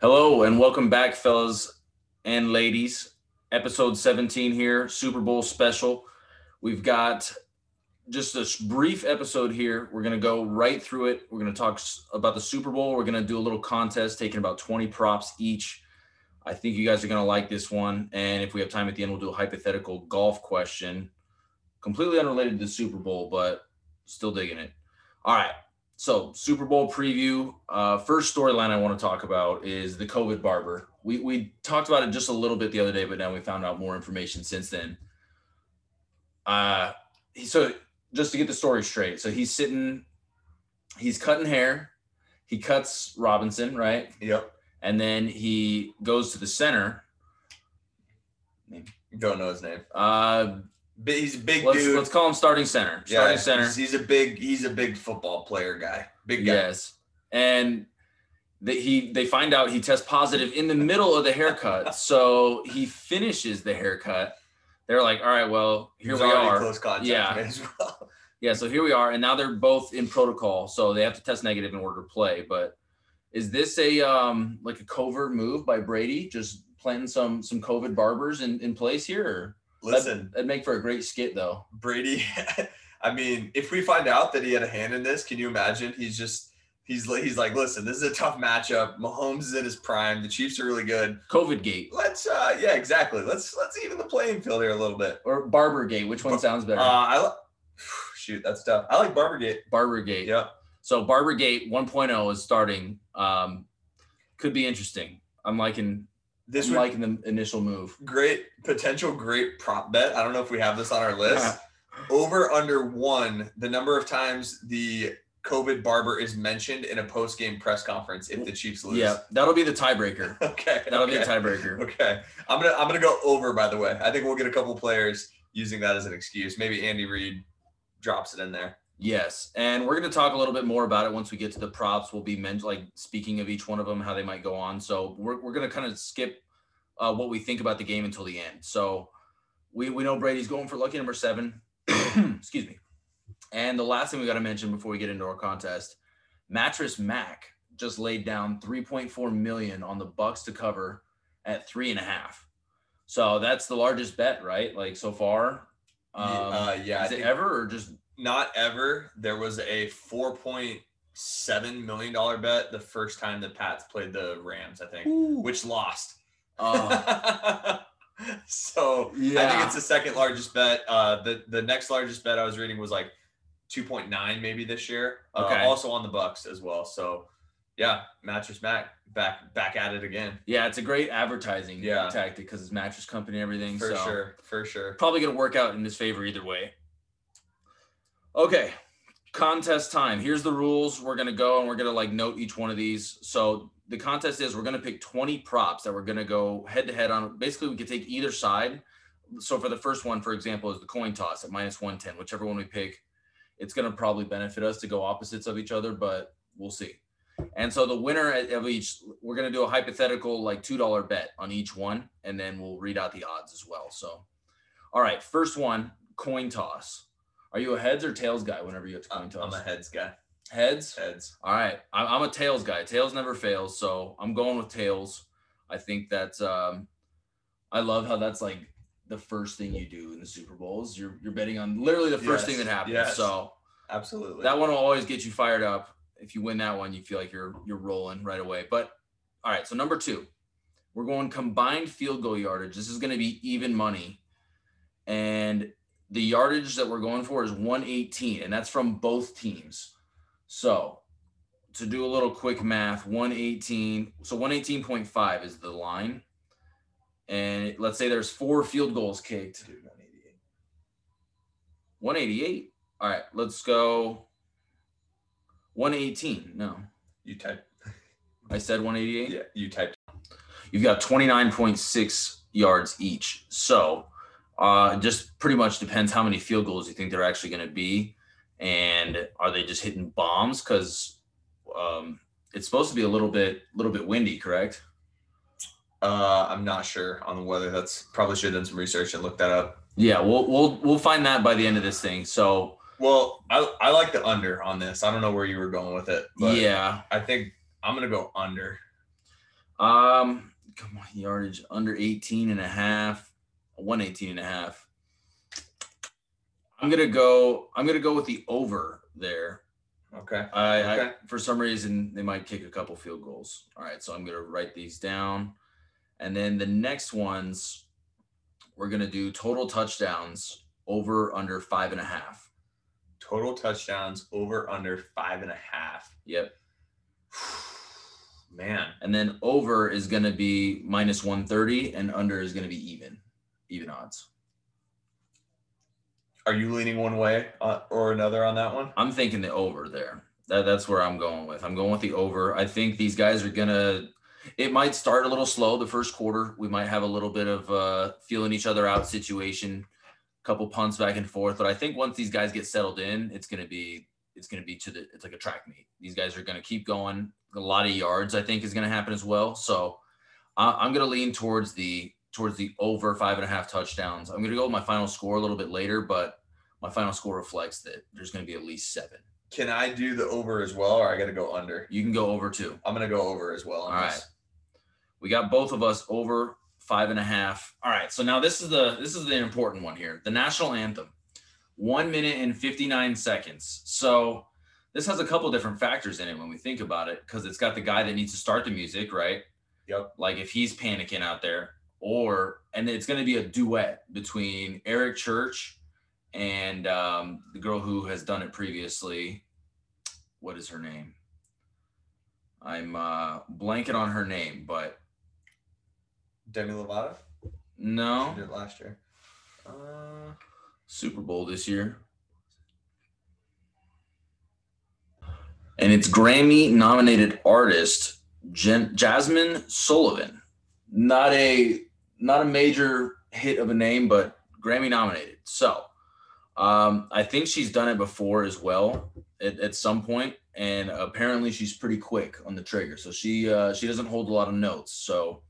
Hello and welcome back, fellas and ladies. Episode 17 here, Super Bowl special. We've got just a brief episode here. We're going to go right through it. We're going to talk about the Super Bowl. We're going to do a little contest, taking about 20 props each. I think you guys are going to like this one. And if we have time at the end, we'll do a hypothetical golf question, completely unrelated to the Super Bowl, but still digging it. All right. So, Super Bowl preview. Uh, first storyline I want to talk about is the COVID barber. We we talked about it just a little bit the other day, but now we found out more information since then. Uh, so just to get the story straight, so he's sitting, he's cutting hair, he cuts Robinson, right, Yep. and then he goes to the center. Don't know his name. Uh, he's a big let's dude. let's call him starting center. yeah, Starting center. He's, he's a big. He's a big football player guy. Big guy. Yes, and the, he they find out he tests positive in the middle of the haircut, so he finishes the haircut. They're like, "All right, well, here He's we are." Close contact. Yeah. as well. Yeah, so here we are, and now they're both in protocol, so they have to test negative in order to play. But is this a um like a covert move by Brady, just planting some some COVID barbers in in place here? Or? Listen, that'd make for a great skit, though. Brady. I mean, if we find out that he had a hand in this, can you imagine? He's just. He's he's like, listen, this is a tough matchup. Mahomes is in his prime. The Chiefs are really good. COVID gate Let's, uh, yeah, exactly. Let's let's even the playing field here a little bit. or Barber gate, which one sounds Uh, better? I shoot, that's tough. I like Barber gate. Barber gate. Yep. So Barber Gate 1.0 is starting. Um, could be interesting. I'm liking This I'm would liking the initial move. great potential great prop bet. I don't know if we have this on our list. Over under one, the number of times the COVID barber is mentioned in a post game press conference if the Chiefs lose. Yeah, that'll be the tiebreaker. Okay. That'll be the tiebreaker. Okay. I'm gonna I'm gonna go over. By the way, I think we'll get a couple players using that as an excuse. Maybe Andy Reid drops it in there. Yes, and we're going to talk a little bit more about it once we get to the props. We'll be men- like speaking of each one of them, how they might go on. So we're we're going to kind of skip uh, what we think about the game until the end. So we we know Brady's going for lucky number seven. Excuse me. And the last thing we got to mention before we get into our contest, Mattress Mac just laid down 3.4 million on the Bucks to cover at three and a half. So that's the largest bet, right? Like so far. Um, uh, yeah, I it ever or just Not ever. There was a four point seven million dollar bet the first time the Pats played the Rams. I think, which lost. Oh. so I think it's the second largest bet. Uh, the the next largest bet I was reading was like 2.9 maybe this year. Uh, Okay. also on the Bucks as well. So yeah, mattress Mac back back at it again Yeah, it's a great advertising Yeah. tactic because it's mattress company and everything. for so sure, for sure. Probably gonna work out in his favor either way. Okay, contest time. Here's the rules. We're gonna go and we're gonna like note each one of these. So the contest is we're gonna pick 20 props that we're gonna go head to head on. Basically, we can take either side. So for the first one, for example, is the coin toss at minus 110. Whichever one we pick, it's gonna probably benefit us to go opposites of each other, but we'll see. And so the winner of each, we're gonna do a hypothetical like two dollar bet on each one, and then we'll read out the odds as well. So, all right, first one, coin toss. Are you a heads or tails guy whenever you have to coin I'm, toss? I'm a heads guy. heads. Heads. All right, I'm, I'm a tails guy. Tails never fails, so I'm going with tails. I think that's. Um, I love how that's like the first thing you do in the Super Bowls. You're you're betting on literally the first thing that happens. yes. So Absolutely. that one will always get you fired up. If you win that one, you feel like you're you're rolling right away. But all right, so number two, we're going combined field goal yardage. This is going to be even money, and the yardage that we're going for is 118, and that's from both teams. So to do a little quick math, 118. So 118.5 is the line, and let's say there's four field goals kicked. 188. 188. All right, let's go. 118. No, You typed. I said 188. Yeah, you typed. You've got 29.6 yards each. So uh, just pretty much depends how many field goals you think they're actually going to be. And are they just hitting bombs? Because um, it's supposed to be a little bit, a little bit windy, correct? Uh, I'm not sure on the weather. That's probably should have done some research and looked that up. Yeah, we'll we'll we'll find that by the end of this thing. So Well, I, I like the under on this. I don't know where you were going with it, but yeah, I think I'm gonna go under. Um, come on, yardage under 18 and a half, 118 and a half. I'm gonna go. I'm gonna go with the over there. Okay. I, Okay. I for some reason they might kick a couple field goals. All right, so I'm gonna write these down, and then the next ones we're gonna do total touchdowns over under five and a half. Total touchdowns over under five and a half. Yep, Man, and then over is gonna be minus 130, and under is gonna be even, even odds. are you leaning one way uh, or another on that one? I'm thinking the over there. That, that's where I'm going with. I'm going with the over. I think these guys are gonna. It might start a little slow the first quarter. We might have a little bit of uh, feeling each other out situation, couple punts back and forth. But I think once these guys get settled in, it's gonna be it's gonna be to the it's like a track meet. These guys are gonna keep going. A lot of yards I think is gonna happen as well. So I, I'm gonna lean towards the towards the over five and a half touchdowns. I'm gonna go with my final score a little bit later, but my final score reflects that there's gonna be at least seven. Can I do the over as well, or I got to go under? You can go over too. I'm gonna go over as well. All this. We got both of us over five and a half. All right. So now this is the this is the important one here. The national anthem. One minute and 59 seconds. So this has a couple different factors in it when we think about it, because it's got the guy that needs to start the music, right? Yep. Like if he's panicking out there, or and it's gonna be a duet between Eric Church and um, the girl who has done it previously. What is her name? I'm uh, blanking on her name, but Demi Lovato. no, She did it last year. Uh, Super Bowl this year. And it's Grammy nominated artist Jen- Jazmine Sullivan. Not a not a major hit of a name, but Grammy nominated. So um, I think she's done it before as well at, at some point, and apparently she's pretty quick on the trigger. So she uh, she doesn't hold a lot of notes. So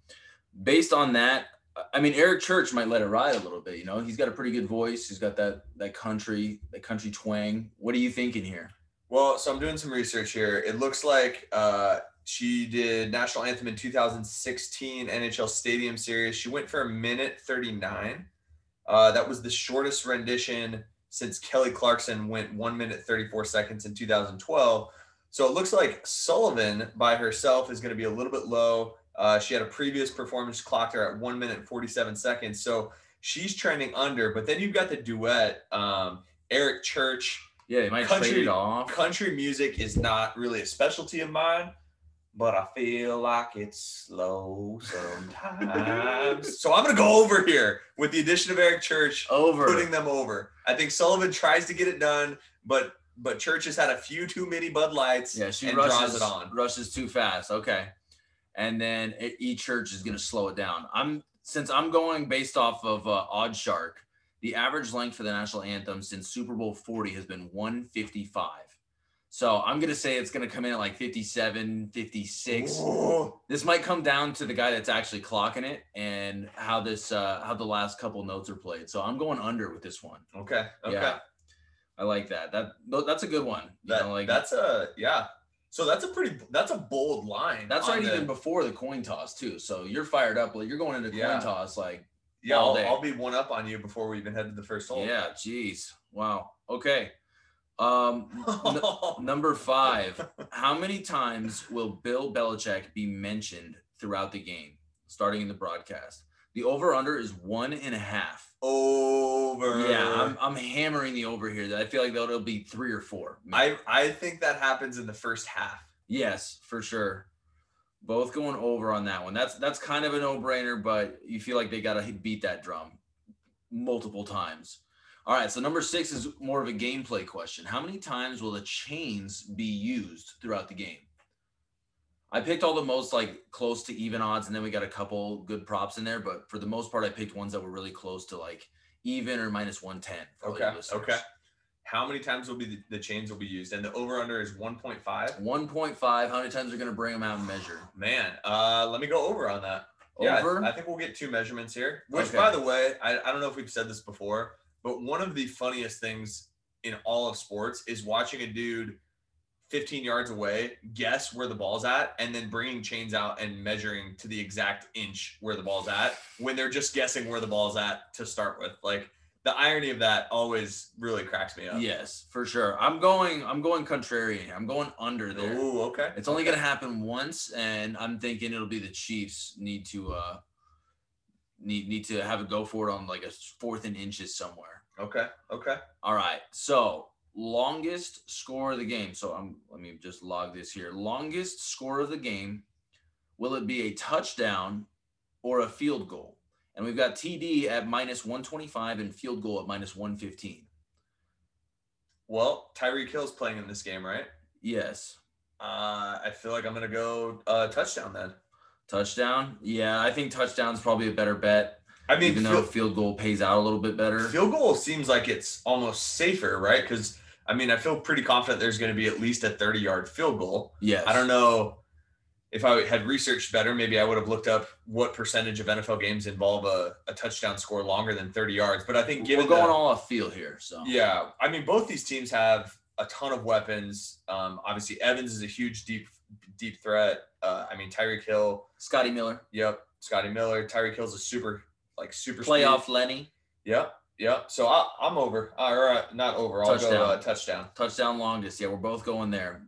based on that, I mean, Eric Church might let it ride a little bit. You know, he's got a pretty good voice. He's got that that country that country twang. What are you thinking here? well, so I'm doing some research here. It looks like uh, she did national anthem in 2016 NHL Stadium Series. She went for a minute 39. Uh, that was the shortest rendition since Kelly Clarkson went one minute 34 seconds in 2012. So it looks like Sullivan by herself is going to be a little bit low. Uh, she had a previous performance clocked her at one minute 47 seconds. So she's trending under. But then you've got the duet, um, Eric Church. Yeah, might Country- trade it off. Country music is not really a specialty of mine, but I feel like it's slow sometimes. so I'm going to go over here with the addition of Eric Church Over. putting them over. I think Sullivan tries to get it done, but but Church has had a few too many Bud Lights yeah, she and rushes draws it on. rushes too fast. Okay, and then E E Church is going to slow it down. I'm since I'm going based off of uh, Odd Shark. The average length for the national anthem since Super Bowl 40 has been 155. So I'm going to say it's going to come in at like 57, 56. Ooh. this might come down to the guy that's actually clocking it and how this uh how the last couple notes are played so i'm going under with this one Okay. Okay. Yeah, i like that that that's a good one you That, know, like that's a yeah. So that's a pretty that's a bold line. that's right the- even before the coin toss too so you're fired up like you're going into coin Yeah. toss like yeah. I'll. I'll be one up on you before we even head to the first hole. yeah Jeez. wow okay um n- number five how many times will bill belichick be mentioned throughout the game starting in the broadcast the over under is one and a half Over. Yeah, I'm, I'm hammering the over here. That I feel like that'll be three or four. I I think that happens in the first half. yes, for sure. Both going over on that one. That's that's kind of a no brainer, but you feel like they got to beat that drum multiple times. All right, so number six is more of a gameplay question. How many times will the chains be used throughout the game? I picked all the most like close to even odds, and then we got a couple good props in there. But for the most part, I picked ones that were really close to like even or minus one ten. Okay. Okay. How many times will be the, the chains will be used? And the over under is 1.5. One point five. How many times are going to bring them out and measure? Man, uh, let me go over on that. Yeah, I- I think we'll get two measurements here. Which, Okay. by the way, I, I don't know if we've said this before, but one of the funniest things in all of sports is watching a dude 15 yards away, guess where the ball's at, and then bringing chains out and measuring to the exact inch where the ball's at when they're just guessing where the ball's at to start with. Like the irony of that always really cracks me up. Yes, for sure. I'm going. I'm going contrarian. I'm going under there. Ooh, okay. It's only going to happen once, and I'm thinking it'll be the Chiefs need to uh need need to have a go for it on like a fourth and inches somewhere. Okay. Okay. All right. So longest score of the game. So I'm let me just log this here. Longest score of the game. Will it be a touchdown or a field goal? And we've got TD at minus 125 and field goal at minus 115. Well, Tyreek Hill's playing in this game, right? Yes. Uh, I feel like I'm gonna go uh, touchdown then. Touchdown? Yeah, I think touchdown's probably a better bet. I mean, even though field, field goal pays out a little bit better. field goal seems like it's almost safer, right? Because I mean, I feel pretty confident there's going to be at least a 30 yard field goal. Yes. I don't know if I had researched better, maybe I would have looked up what percentage of NFL games involve a, a touchdown score longer than 30 yards. But I think given We're going the- all off field here. So yeah, I mean, both these teams have a ton of weapons. Um, obviously, Evans is a huge deep deep threat. Uh, I mean, Tyreek Hill. Scotty Miller, Yep, Scotty Miller. Tyreek Hill's a super like super playoff speed. Lenny, Yep, yep. So I, I'm over. Uh, or uh, not over. I'll go Touchdown. uh, touchdown. touchdown longest. Yeah, we're both going there.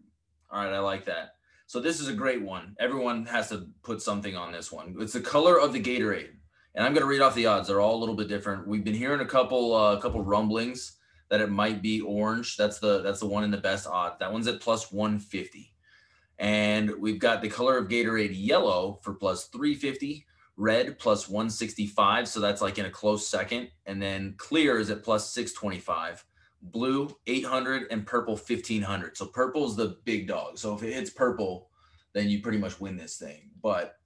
All right, I like that. So this is a great one. Everyone has to put something on this one. It's the color of the Gatorade, and I'm going to read off the odds. They're all a little bit different. We've been hearing a couple, uh, couple rumblings that it might be orange. That's the that's the one in the best odds. That one's at plus 150, and we've got the color of Gatorade yellow for plus 350. Red plus 165, so that's like in a close second, and then clear is at plus 625 blue 800 and purple 1500 so purple's the big dog so if it hits purple then you pretty much win this thing but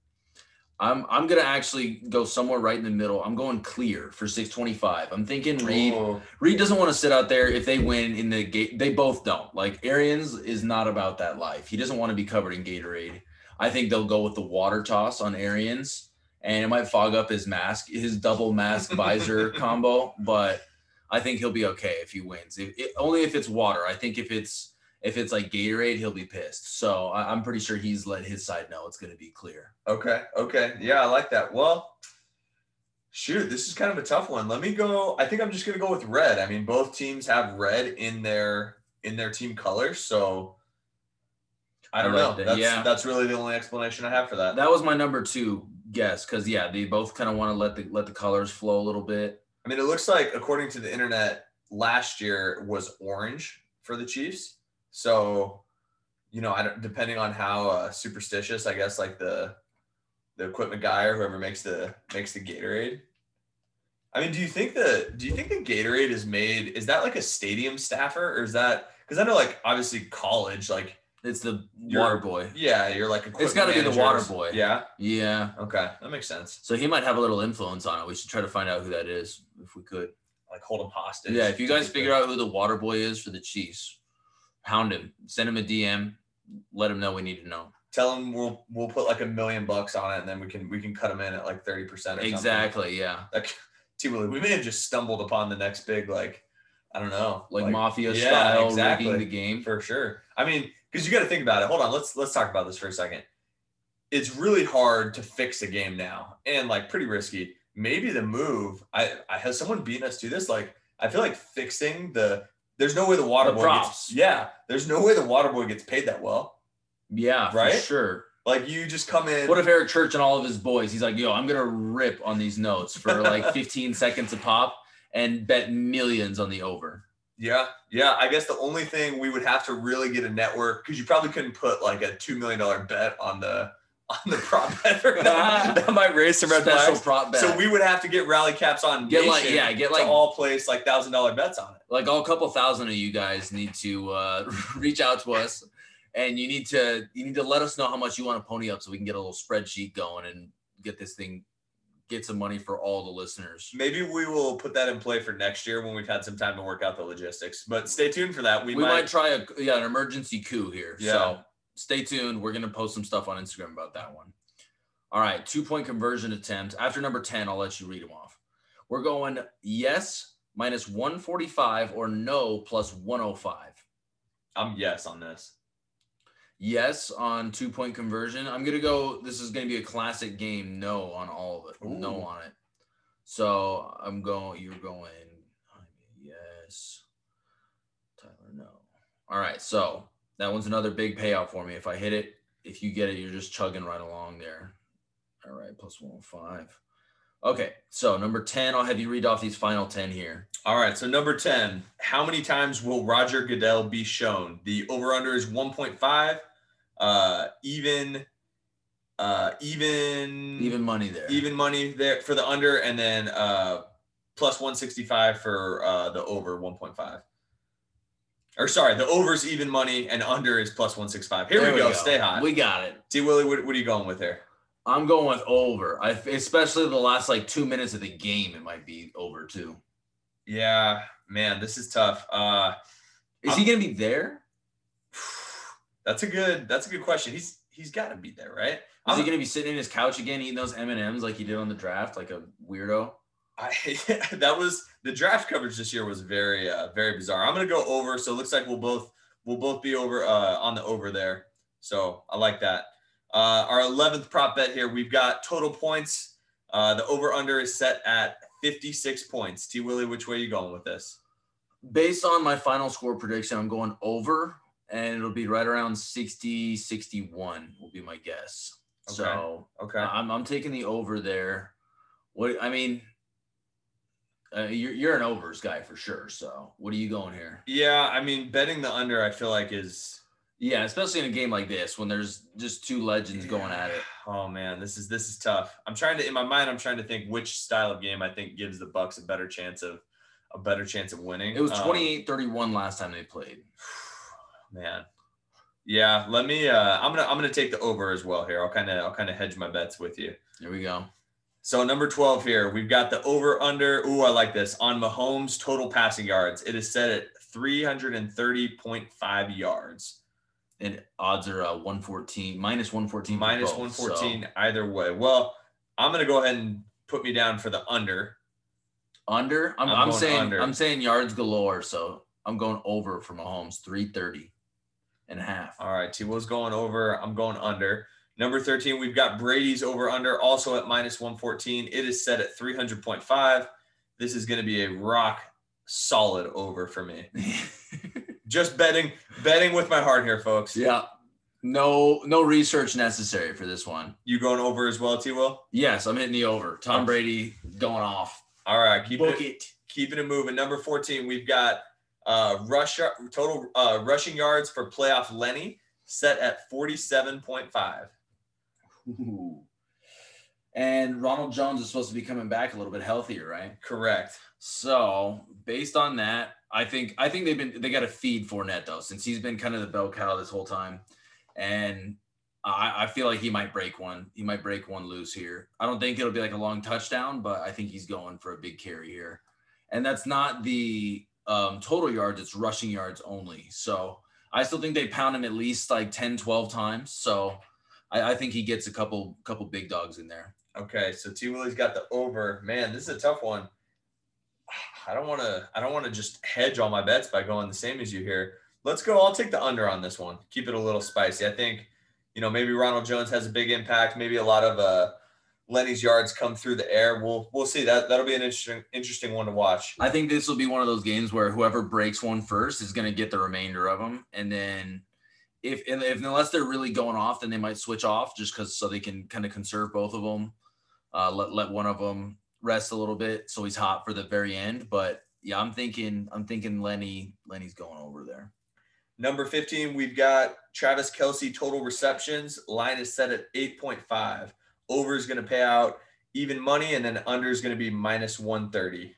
i'm i'm gonna actually go somewhere right in the middle. I'm going clear for 625 i'm thinking Reid Oh, Reid doesn't want to sit out there if they win in the gate they both don't. Like arians is not about that life. He doesn't want to be covered in gatorade. I think they'll go with the water toss on arians and it might fog up his mask his double mask visor combo but I think he'll be okay if he wins. If, it, only if it's water. I think if it's if it's like Gatorade, he'll be pissed. So I, I'm pretty sure he's let his side know it's going to be clear. Okay. Okay. Yeah, I like that. Well, shoot, this is kind of a tough one. Let me go. I think I'm just gonna go with red. I mean, both teams have red in their in their team colors, so I don't know. that. That's Yeah. that's really the only explanation I have for that. That was my number two guess because yeah, they both kind of want to let the let the colors flow a little bit. I mean, it looks like according to the internet, last year was orange for the Chiefs. So, you know, I don't depending on how uh, superstitious, I guess, like the the equipment guy or whoever makes the makes the Gatorade. I mean, do you think the do you think the Gatorade is made? Is that like a stadium staffer, or is that because I know like obviously college, like It's the water boy. yeah, you're like It's gotta be the water boy. Yeah. Yeah. Okay, that makes sense. So he might have a little influence on it. We should try to find out who that is if we could. Like hold him hostage. Yeah, if you guys figure out who the water boy is for the Chiefs, hound him, send him a DM, let him know we need to know. tell him we'll we'll put like a million bucks on it and then we can we can cut him in at like 30% or something. Exactly. Yeah. Like T Willie, we may have just stumbled upon the next big like I don't know. Like, mafia yeah, style exactly. rigging the game. for sure. I mean, because you got to think about it. Hold on, let's let's talk about this for a second. It's really hard to fix a game now, and like pretty risky. Maybe the move. I, I has someone beaten us to this. Like I feel like fixing the. There's no way the water The boy props. gets. Yeah, there's no way the water boy gets paid that well. Yeah, for Right? sure. Like you just come in. What if Eric Church and all of his boys, he's like, yo, I'm gonna rip on these notes for like 15 seconds a pop and bet millions on the over. Yeah, yeah. I guess the only thing we would have to really get a network because you probably couldn't put like a two million dollar bet on the on the prop bet that. that might raise some red Special flags. prop bet. So we would have to get rally caps on. Get like- yeah, get like- all place like thousand dollar bets on it. Like all couple thousand of you guys need to uh, reach out to us and you need to you need to let us know how much you want to pony up so we can get a little spreadsheet going and get this thing get some money for all the listeners Maybe we will put that in play for next year when we've had some time to work out the logistics. But stay tuned for that. We, we, might, might. try a yeah an emergency coup here Yeah. so stay tuned we're gonna post some stuff on instagram about that one all right two point conversion attempt after number 10 i'll let you read them off we're going yes minus 145 or no plus 105 I'm yes on this. Yes on two point conversion. I'm gonna go. This is gonna be a classic game. No on all of it. No on it. So I'm going. You're going. Yes. Tyler, no. All right. So that one's another big payout for me. If I hit it, if you get it, you're just chugging right along there. All right. Plus one oh five. Okay. So number ten. I'll have you read off these final ten here. All right, so number 10, how many times will Roger Goodell be shown? The over under is 1.5. Uh even uh even Even money there. even money there for the under and then uh plus 165 for uh the over 1.5. Or sorry, the over's even money and under is plus 165. Here There we, go. Stay high. We got it. T Willie, what, what are you going with here? I'm going with over. I especially the last like two minutes of the game, it might be over too. Yeah, man, this is tough. Uh Is he gonna be there? that's a good that's a good question. He's he's got to be there, right? Is I'm- he gonna be sitting in his couch again, eating those M and M's like he did on the draft, like a weirdo? I that was the draft coverage this year was very uh very bizarre. I'm gonna go over, so it looks like we'll both we'll both be over uh on the over there. So I like that. Uh our 11th prop bet here, we've got total points. Uh the over under is set at 56 points. T Willie, which way are you going with this? Based on my final score prediction, I'm going over, and it'll be right around 60, 61 will be my guess. So Okay. I'm I'm taking the over there. What I mean, uh, you're you're an overs guy for sure. So what are you going here? yeah, I mean betting the under I feel like is Yeah, especially in a game like this when there's just two legends going at it. Oh man, this is this is tough. I'm trying to in my mind. I'm trying to think which style of game I think gives the Bucks a better chance of a better chance of winning. It was Um, 28-31 last time they played. man. Yeah, let me. Uh, I'm gonna I'm gonna take the over as well here. I'll kind of I'll kind of hedge my bets with you. There we go. So number 12 here, we've got the over under. Ooh, I like this on Mahomes total passing yards. It is set at 330.5 yards, And odds are uh, 114, minus 114. for minus both, 114 either way. Well, I'm gonna go ahead and put me down for the under. Under. I'm, I'm I'm, saying under. I'm saying yards galore. So I'm going over for Mahomes, 330 and a half. All right, T Will's going over. I'm going under. Number 13, we've got Brady's over under also at minus 114. It is set at 300.5. This is going to be a rock solid over for me. Just betting, betting with my heart here, folks. yeah. No, no research necessary for this one. You going over as well, T Will? Yes, I'm hitting the over. Tom Brady going off. All right, keep Book it, it. keeping it moving. Number 14, we've got uh rush total uh rushing yards for playoff Lenny set at 47.5. Ooh. And Ronald Jones is supposed to be coming back a little bit healthier, right? Correct. So based on that, I think I think they've been they got to feed Fournette though, since he's been kind of the bell cow this whole time, and I, I feel like he might break one. He might break one loose here. I don't think it'll be like a long touchdown, but I think he's going for a big carry here, and that's not the um, total yards; it's rushing yards only. So I still think they pound him at least like 10, 12 times. So I, I think he gets a couple couple big dogs in there. Okay, so T Willie's got the over. Man, this is a tough one. I don't want to. I don't want to just hedge all my bets by going the same as you here. Let's go. I'll take the under on this one. Keep it a little spicy. I think, you know, maybe Ronald Jones has a big impact. Maybe a lot of uh, Lenny's yards come through the air. We'll we'll see. That that'll be an interesting interesting one to watch. I think this will be one of those games where whoever breaks one first is going to get the remainder of them, and then if, if unless they're really going off, then they might switch off just because so they can kind of conserve both of them. Uh, let let one of them rest a little bit so he's hot for the very end. But yeah, I'm thinking I'm thinking Lenny Lenny's going over there. Number 15, we've got Travis Kelce total receptions. Line is set at 8.5. Over is going to pay out even money, and then under is going to be minus 130.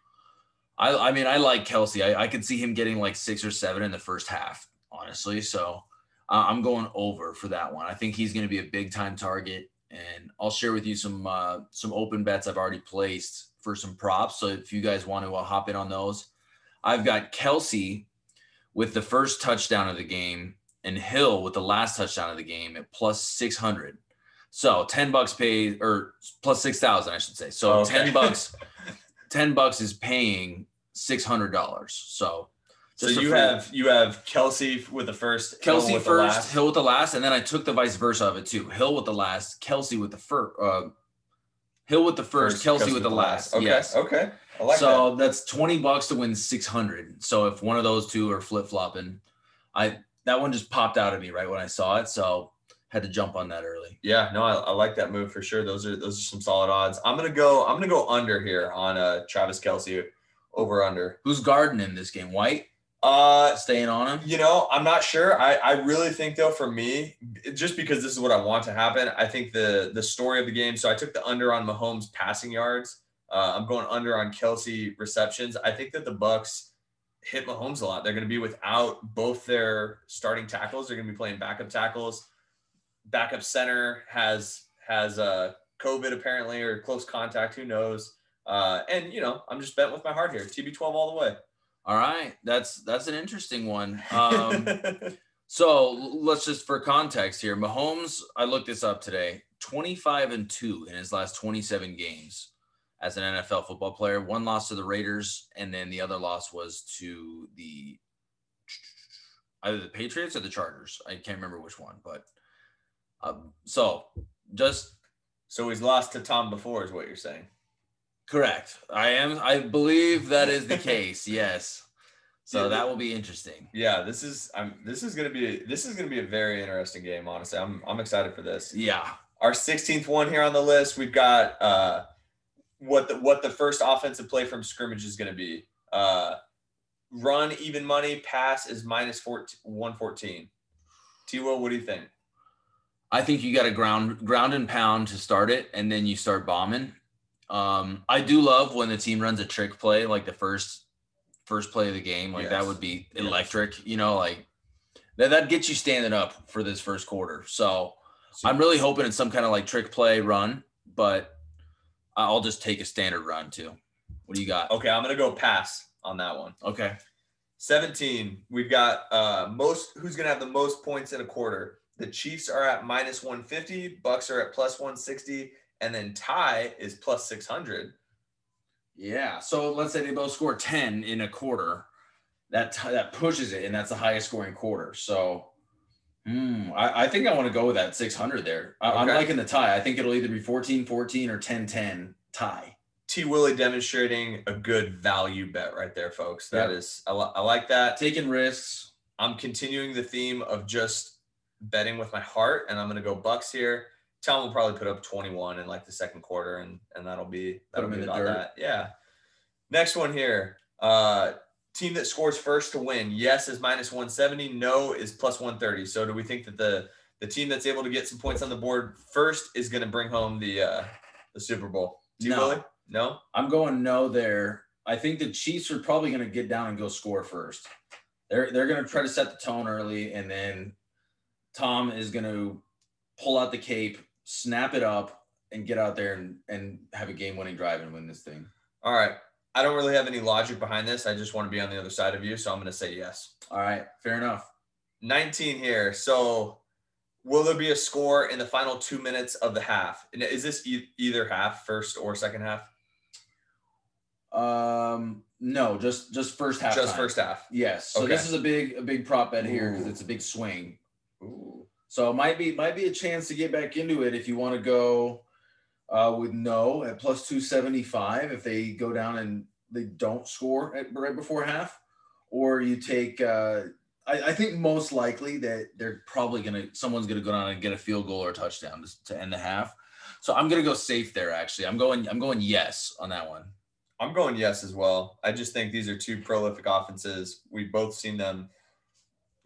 I I mean I like Kelce. I, I could see him getting like six or seven in the first half, honestly. So uh, I'm going over for that one. I think he's going to be a big time target, and I'll share with you some uh, some open bets I've already placed for some props. So if you guys want to uh, hop in on those, I've got Kelce with the first touchdown of the game and Hill with the last touchdown of the game at plus six hundred. So ten bucks paid or plus six thousand, I should say. So Okay. ten bucks, ten bucks is paying six hundred dollars. So So you have you have Kelce with the first, Hill Kelce with the first, last. Hill with the last, and then I took the vice versa of it too. Hill with the last, Kelce with the first. Uh, Hill with the first, Kelce, with the last. Okay, Yes. okay, I like that. so that's twenty bucks to win six hundred. So if one of those two are flip flopping, I that one just popped out at me right when I saw it. So had to jump on that early. Yeah, no, I, I like that move for sure. Those are those are some solid odds. I'm gonna go. I'm gonna go under here on uh Travis Kelce over under. Who's guarding in this game? White Uh, staying on him. you know, I'm not sure. I I really think though for me, just because this is what I want to happen, I think the the story of the game. So I took the under on Mahomes passing yards. Uh, I'm going under on Kelce receptions. I think that the Bucks hit Mahomes a lot. They're going to be without both their starting tackles. They're going to be playing backup tackles. Backup center has has uh, COVID apparently or close contact. Who knows? Uh, and you know, I'm just betting with my heart here. TB12 all the way. All right, that's that's an interesting one. Um, so let's just for context here. Mahomes, I looked this up today. 25 and 2 in his last 27 games as an NFL football player. One loss to the Raiders, and then the other loss was to the either the Patriots or the Chargers. I can't remember which one, but um, so just so he's lost to Tom before, is what you're saying. Correct. I am. I believe that is the case. Yes. So that will be interesting. Yeah, this is I'm this is gonna be this is gonna be a very interesting game, honestly. I'm I'm excited for this. Yeah. Our 16th one here on the list, we've got uh what the what the first offensive play from scrimmage is gonna be. Uh run even money, pass is minus 14, 114. T Will, what do you think? I think you got to ground ground and pound to start it, and then you start bombing. Um, I do love when the team runs a trick play, like the first first play of the game. Like Yes. that would be Yes. electric. You know, like that that gets you standing up for this first quarter. So I'm really hoping it's some kind of like trick play run, but I'll just take a standard run too. What do you got? Okay, I'm gonna go pass on that one. Okay. 17. We've got uh most who's gonna have the most points in a quarter. The Chiefs are at minus 150, Bucks are at plus 160, and then tie is plus 600. Yeah. So let's say they both score 10 in a quarter. That t- that pushes it, and that's the highest scoring quarter. So hmm, I, I think I want to go with that 600 there. I, I'm Okay. liking the tie. I think it'll either be 14 14 or 10 10 tie. T Willie demonstrating a good value bet right there, folks. That is, I, li- I like that. Taking risks. I'm continuing the theme of just betting with my heart, and I'm gonna go Bucks here. Tom will probably put up 21 in like the second quarter, and and that'll be that'll be about dirt. that. Yeah. Next one here. Uh team that scores first to win. Yes is minus 170. No is plus 130. So do we think that the the team that's able to get some points on the board first is gonna bring home the uh the Super Bowl? No. No? I'm going no there. I think the Chiefs are probably going to get down and go score first. They're they're going to try to set the tone early, and then Tom is going to pull out the cape, snap it up, and get out there and, and have a game winning drive and win this thing. All right. I don't really have any logic behind this. I just want to be on the other side of you, so I'm gonna say yes. All right, fair enough. 19 here. So, will there be a score in the final two minutes of the half? And Is this e- either half, first or second half? Um, no, just just first half. Just first half. Yes. So Okay. this is a big a big prop bet here because it's a big swing. So it might be might be a chance to get back into it if you want to go uh, with no at plus two seventy five if they go down and they don't score at, right before half, or you take. Uh, I, think most likely that they're probably gonna someone's gonna go down and get a field goal or a touchdown to, to end the half. So I'm gonna go safe there. Actually, I'm going I'm going yes on that one. I'm going yes as well. I just think these are two prolific offenses. We've both seen them,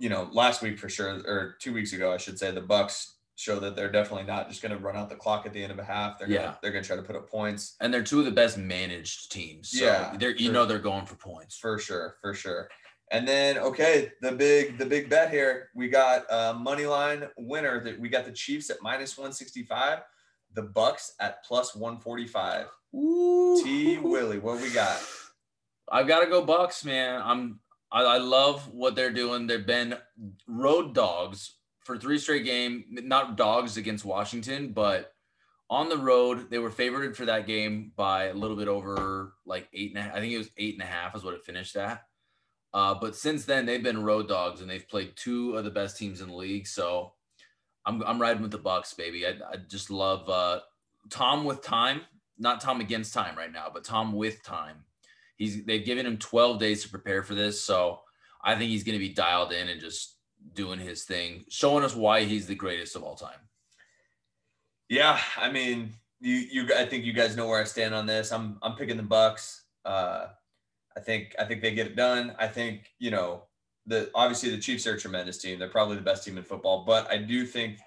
you know, last week for sure, or two weeks ago, I should say. The Bucks show that they're definitely not just going to run out the clock at the end of a half. They're Yeah. gonna, they're going to try to put up points And they're two of the best managed teams. So Yeah, they're you for- know they're going for points. for sure, for sure. And then okay, the big the big bet here. We got a money line winner that we got the Chiefs at minus 165, the Bucks at plus 145. T Willie, what we got? I've got to go Bucks, man. I'm I, I love what they're doing. They've been road dogs for three straight game, not dogs against Washington, but on the road they were favored for that game by a little bit over like eight and a half. I think it was eight and a half is what it finished at. Uh, but since then, they've been road dogs and they've played two of the best teams in the league. So I'm, I'm riding with the Bucks, baby. I, I just love uh, Tom with time, not Tom against time right now, but Tom with time. He's they've given him 12 days to prepare for this, so I think he's going to be dialed in and just doing his thing, showing us why he's the greatest of all time. Yeah, I mean, you you I think you guys know where I stand on this. I'm I'm picking the Bucks. Uh, I think I think they get it done. I think you know the obviously the Chiefs are a tremendous team. They're probably the best team in football, but I do think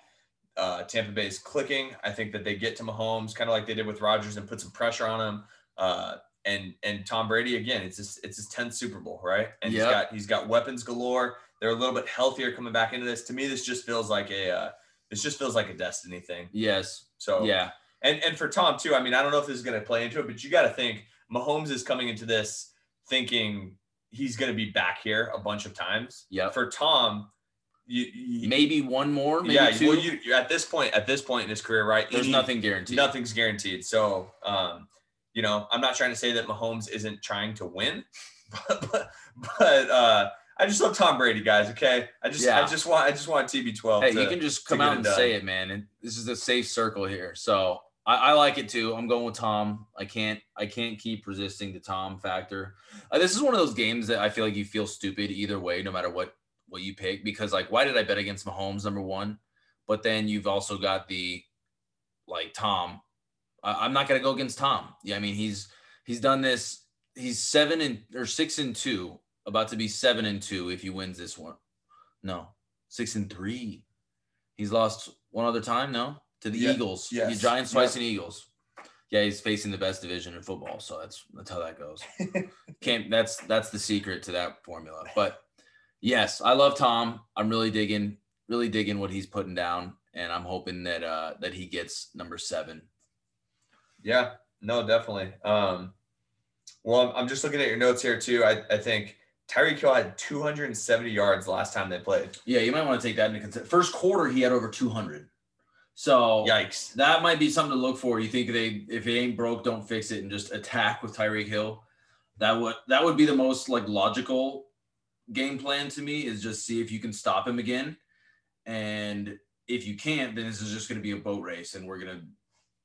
uh, Tampa Bay is clicking. I think that they get to Mahomes kind of like they did with Rodgers and put some pressure on him. Uh, and and Tom Brady again, it's his it's his tenth Super Bowl, right? And yep. he's got he's got weapons galore. They're a little bit healthier coming back into this. To me, this just feels like a uh, this just feels like a destiny thing. Yes. So yeah, and and for Tom too. I mean, I don't know if this is going to play into it, but you got to think Mahomes is coming into this thinking he's going to be back here a bunch of times. Yeah. For Tom, you, you, maybe one more. Maybe yeah. Two. Well, you at this point at this point in his career, right? There's nothing guaranteed. Nothing's guaranteed. So, um, you know, I'm not trying to say that Mahomes isn't trying to win, but but, but uh, I just love Tom Brady, guys. Okay, I just yeah. I just want I just want TB12. Hey, to, you can just come out and say it, man. And this is a safe circle here. So I, I, like it too. I'm going with Tom. I can't I can't keep resisting the Tom factor. Uh, this is one of those games that I feel like you feel stupid either way, no matter what what you pick, because like why did I bet against Mahomes number one? But then you've also got the like Tom. I, I'm not gonna go against Tom. Yeah, I mean he's he's done this. He's seven and or six and two, about to be seven and two if he wins this one. No, six and three. He's lost one other time. No, to the yeah. Eagles. Yes. The Giants twice yeah. and Eagles. Yeah, he's facing the best division in football, so that's that's how that goes. Can't that's that's the secret to that formula. But yes, I love Tom. I'm really digging really digging what he's putting down, and I'm hoping that uh that he gets number seven. Yeah, no, definitely. Um, well, I'm just looking at your notes here too. I I think Tyreek Hill had 270 yards last time they played. Yeah, you might want to take that into consideration. First quarter, he had over 200. So yikes, that might be something to look for. You think they if it ain't broke, don't fix it, and just attack with Tyreek Hill. That would that would be the most like logical game plan to me is just see if you can stop him again, and if you can't, then this is just going to be a boat race, and we're gonna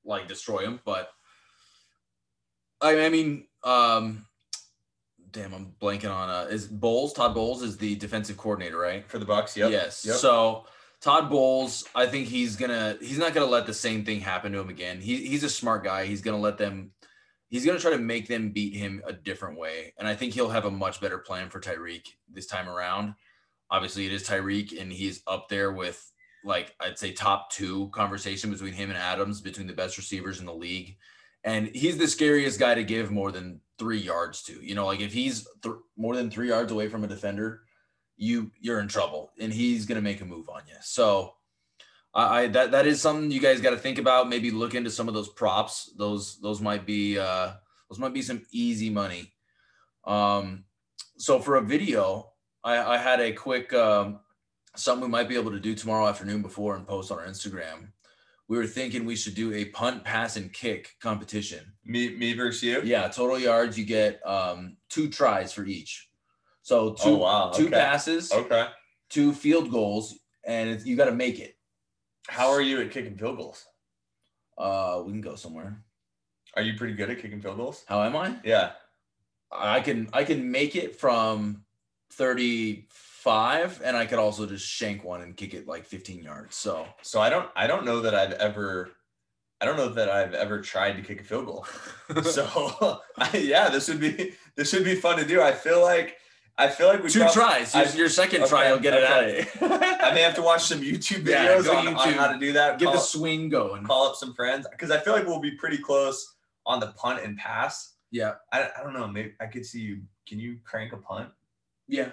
like destroy him. But I, I mean, um, damn, I'm blanking on uh, is Bowles Todd Bowles is the defensive coordinator, right? For the Bucks, yep. Yes. Yep. So Todd Bowles, I think he's gonna he's not gonna let the same thing happen to him again. He, he's a smart guy. He's gonna let them. He's gonna try to make them beat him a different way, and I think he'll have a much better plan for Tyreek this time around. Obviously, it is Tyreek, and he's up there with like I'd say top two conversation between him and Adams, between the best receivers in the league, and he's the scariest guy to give more than three yards to. You know, like if he's th- more than three yards away from a defender, you you're in trouble, and he's gonna make a move on you. So. I, that that is something you guys got to think about. Maybe look into some of those props. Those those might be uh, those might be some easy money. Um, so for a video, I, I had a quick um, something we might be able to do tomorrow afternoon before and post on our Instagram. We were thinking we should do a punt, pass, and kick competition. Me, me versus you. Yeah, total yards. You get um, two tries for each. So two, oh, wow. two okay. passes, okay, two field goals, and you got to make it. How are you at kicking field goals? Uh, we can go somewhere. Are you pretty good at kicking field goals? How am I? Yeah, I can. I can make it from thirty-five, and I could also just shank one and kick it like fifteen yards. So, so I don't. I don't know that I've ever. I don't know that I've ever tried to kick a field goal. so, I, yeah, this would be this should be fun to do. I feel like I feel like we two probably, tries. Your, your second okay, try will get okay. it out of. I may have to watch some YouTube videos yeah, on, YouTube, on, how to do that. Get call the swing going. Call up some friends because I feel like we'll be pretty close on the punt and pass. Yeah. I, I don't know. Maybe I could see you. Can you crank a punt? Yeah.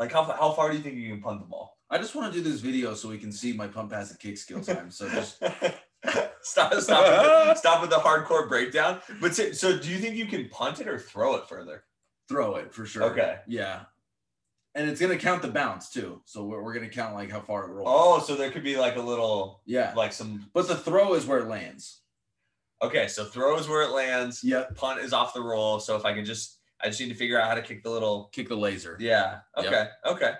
Like how how far do you think you can punt the ball? I just want to do this video so we can see my punt, pass, and kick skills. I'm so just. stop stop with the, stop with the hardcore breakdown. But so, so do you think you can punt it or throw it further? throw it for sure. Okay. Yeah. And it's gonna count the bounce too. So we're, we're gonna count like how far it rolls. Oh, so there could be like a little yeah, like some but the throw is where it lands. Okay, so throw is where it lands. Yeah. Punt is off the roll. So if I can just I just need to figure out how to kick the little. Kick the laser. Yeah. Yep. Okay. Okay.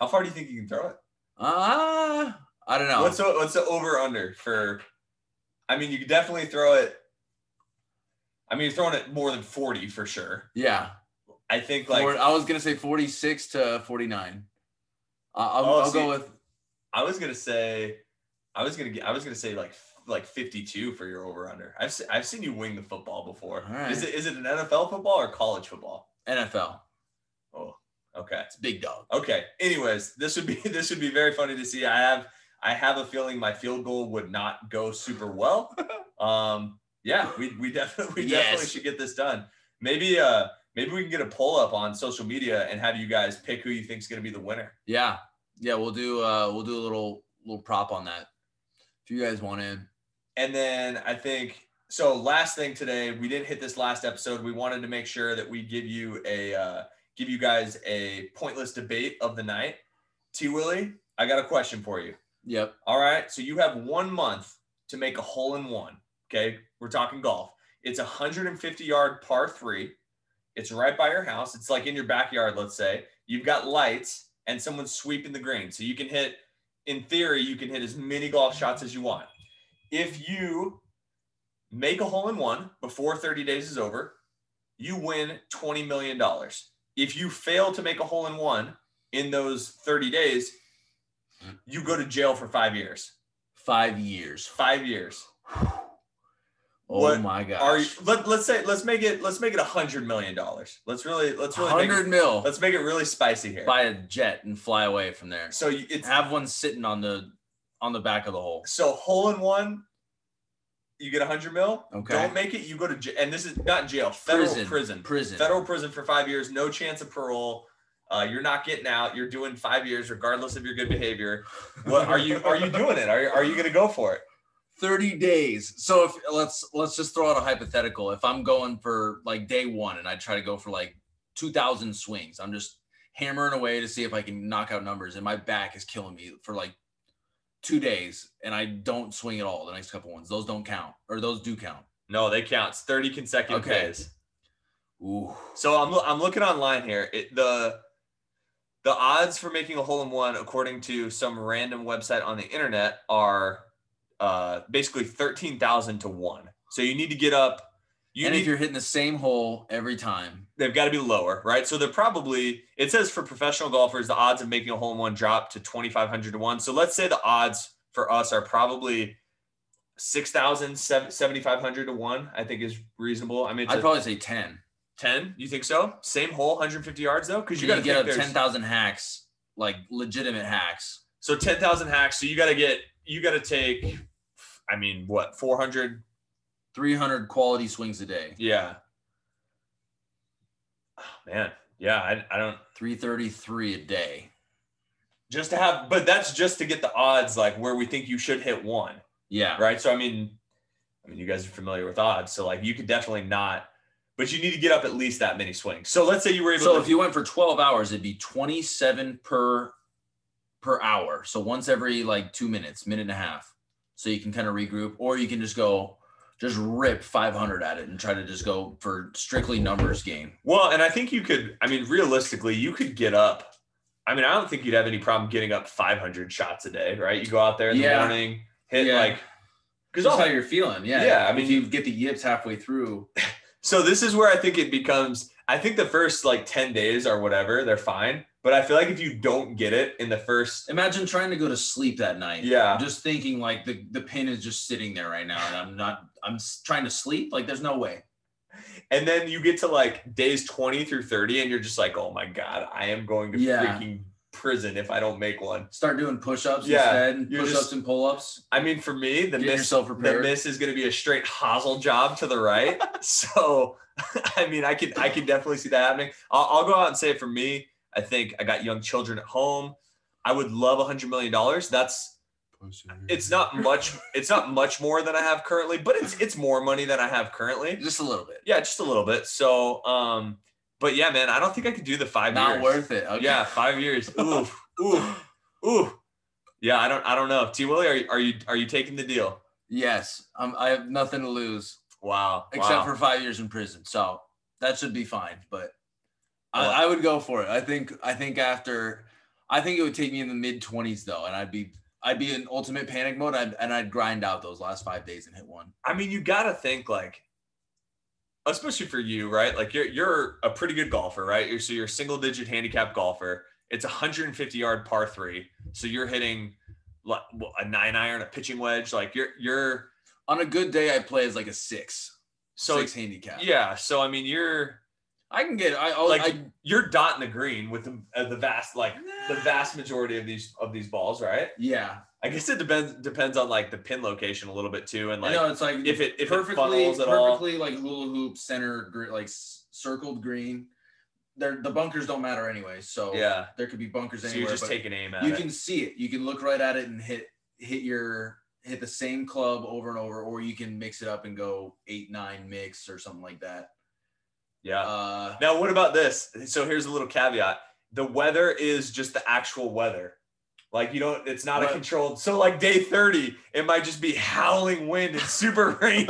How far do you think you can throw it? Ah, I don't know. What's the what's the over under for? I mean, you could definitely throw it. I mean, you're throwing it more than forty for sure. yeah. I think like I was gonna say 46 to 49. Uh, I'll, Oh, I'll see, go with I was gonna say, I was gonna get, I was gonna say like like 52 for your over under. I've se- I've seen you wing the football before. Right. Is it is it an NFL football or college football? NFL. Oh, okay, It's big dog. okay. Anyways, this would be this would be very funny to see. I have I have a feeling my field goal would not go super well. Um, yeah, we we definitely we definitely should get this done. Maybe uh maybe we can get a poll up on social media and have you guys pick who you think is gonna be the winner. Yeah, yeah. We'll do uh we'll do a little little prop on that if you guys want in. And then I think so. Last thing today, we didn't hit this last episode. We wanted to make sure that we give you a uh, give you guys a pointless debate of the night. T Willie, I got a question for you. Yep. All right, so you have one month to make a hole in one. Okay, we're talking golf. It's a 150 yard par three. It's right by your house. It's like in your backyard. Let's say you've got lights and someone's sweeping the green, so you can hit. In theory, you can hit as many golf shots as you want. If you make a hole in one before 30 days is over, you win $20 million. If you fail to make a hole in one in those 30 days, you go to jail for five years. Five years. Five years. Oh What my gosh. Are you, let, let's say let's make it let's make it a hundred million dollars. Let's really let's really hundred mil? let's make it really spicy here. Buy a jet and fly away from there. So you- it's Have one sitting on the on the back of the hole. so hole in one, you get a hundred mil. Okay. Don't make it, you go to jail. And this is not jail, federal Prison. prison. Prison. Federal prison for five years, no chance of parole. Uh, you're not getting out. You're doing five years, regardless of your good behavior. What are you? Are you doing it? Are you, are you going to go for it? 30 days. So if let's let's just throw out a hypothetical. If I'm going for like day one and I try to go for like 2,000 swings, I'm just hammering away to see if I can knock out numbers, and my back is killing me for like two days, and I don't swing at all the next couple ones. Those don't count, or those do count. No, they count. It's 30 consecutive Okay. days. Ooh, So I'm I'm looking online here. It, the the odds for making a hole in one, according to some random website on the internet, are uh, basically thirteen thousand to one. So you need to get up. You and need, if you're hitting the same hole every time, they've got to be lower, right? So they're probably. It says for professional golfers, the odds of making a hole in one drop to twenty five hundred to one. So let's say the odds for us are probably. 6,000, 7,500 to 1, I think is reasonable. I mean, I'd a probably say 10. 10. You think so? Same hole, 150 yards though? Because you You got to get get up 10,000 hacks, like legitimate hacks. So 10,000 hacks. So you got to get, you got to take, I mean, what, 400? 300 quality swings a day. Yeah. Oh, man. Yeah. I, I don't, 333 a day. just to have, but that's just to get the odds like where we think you should hit one. Yeah. Right. So, I mean, I mean, you guys are familiar with odds. So, like, you could definitely not, but you need to get up at least that many swings. So, let's say you were able So to, if you went for 12 hours, it'd be 27 per per hour. So once every like two minutes, minute and a half. So you can kind of regroup, or you can just go just rip 500 at it and try to just go for strictly numbers game. well, and I think you could, I mean, realistically, you could get up. I mean, I don't think you'd have any problem getting up 500 shots a day, right? You go out there in the Yeah. morning, hit Yeah. like, Because that's how you're feeling. Yeah. Yeah, I mean- if you get the yips halfway through. So this is where I think it becomes. I think the first like ten days or whatever, they're fine. But I feel like if you don't get it in the first, Imagine trying to go to sleep that night. Yeah. Just thinking like the, the pin is just sitting there right now and I'm not, I'm s- trying to sleep. Like there's no way. and then you get to like days twenty through thirty, and you're just like, oh my god, I am going to Yeah. freaking prison if I don't make one. Start doing push ups Yeah, instead, and you're push ups just- and pull ups. I mean, for me, the Get miss, yourself the prepared. miss is going to be a straight hosel job to the right. so, I mean, I could, I could definitely see that happening. I'll, I'll go out and say for me, I think I got young children at home. I would love a hundred million dollars. That's it's not much it's not much more than i have currently but it's it's more money than i have currently just a little bit. yeah just a little bit so um but yeah man i don't think i could do the five Not years worth it. Okay. yeah five years ooh ooh ooh yeah i don't i don't know t willie are, you- are you are you taking the deal Yes. Um, I have nothing to lose wow except wow. for five years in prison. So that should be fine. But I, I would go for it. I think I think after I think it would take me in the mid twenties though, and I'd be I'd be in ultimate panic mode, I'd, and I'd grind out those last five days and hit one. I mean, you got to think like, especially for you, right? Like you're you're a pretty good golfer, right? You're so you're a single digit handicap golfer. It's a 150 yard par three, so you're hitting like a nine iron, a pitching wedge. Like you're you're on a good day, I play as like a six, so six handicap. yeah. So I mean, you're I can get. I I'll- like I you're dotting the green with the, uh, the vast like the vast majority of these of these balls, right? yeah. I guess it depends depends on like the pin location a little bit too, and I like know it's like if it if it perfectly funnels at all. perfectly like hula hoop center gr- like s- circled green. They're, the bunkers don't matter anyway, so Yeah. there could be bunkers So anywhere. you're just but taking aim at you it. can see it. You can look right at it and hit hit your hit the same club over and over, or you can mix it up and go eight nine mix or something like that. Yeah. Uh, Now, what about this? So here's a little caveat: the weather is just the actual weather. Like you don't, it's not a controlled. So like day 30, it might just be howling wind and super rainy,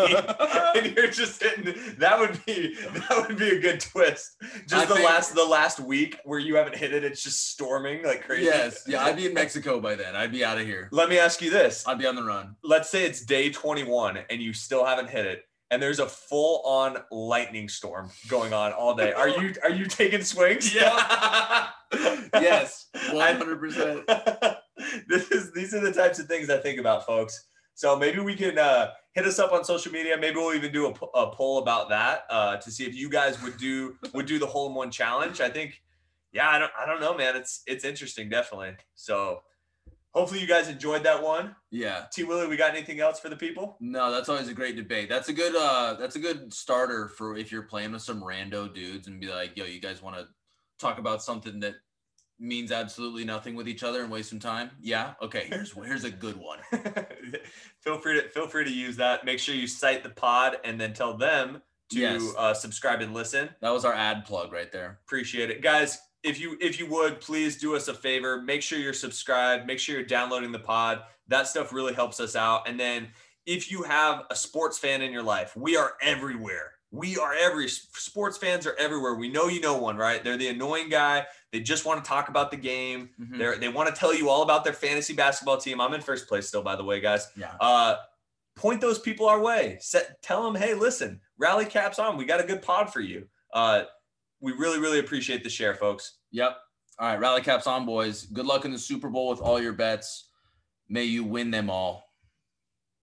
and you're just hitting. That would be that would be a good twist. Just I the think- last the last week where you haven't hit it, it's just storming like crazy. yes, yeah, I'd be in Mexico by then. I'd be out of here. Let me ask you this: I'd be on the run. Let's say it's day 21 and you still haven't hit it. And there's a full-on lightning storm going on all day. Are you are you taking swings? Yeah. Yes, one hundred percent. this is these are the types of things I think about, folks. So maybe we can uh, hit us up on social media. Maybe we'll even do a, a poll about that uh, to see if you guys would do would do the hole in one challenge. I think, yeah, I don't I don't know, man. It's it's interesting, definitely. So hopefully you guys enjoyed that one. Yeah. T Willie, we got anything else for the people? No, that's always a great debate. That's a good uh that's a good starter for if you're playing with some rando dudes and be like, yo, you guys want to talk about something that means absolutely nothing with each other and waste some time? Yeah. Okay, here's here's a good one. feel free to feel free to use that. Make sure you cite the pod and then tell them to Yes. uh, subscribe and listen. That was our ad plug right there. Appreciate it, guys. If you if you would please do us a favor, make sure you're subscribed. Make sure you're downloading the pod. That stuff really helps us out. And then if you have a sports fan in your life, we are everywhere. We are every sports fans are everywhere. We know you know one, right? They're the annoying guy. They just want to talk about the game. Mhm. They're, they want to tell you all about their fantasy basketball team. I'm in first place still, by the way, guys. Yeah. Uh, point those people our way. Set, tell them, hey, listen, rally caps on. We got a good pod for you. Uh, we really, really appreciate the share, folks. Yep. All right, rally caps on, boys. Good luck in the Super Bowl with all your bets. May you win them all.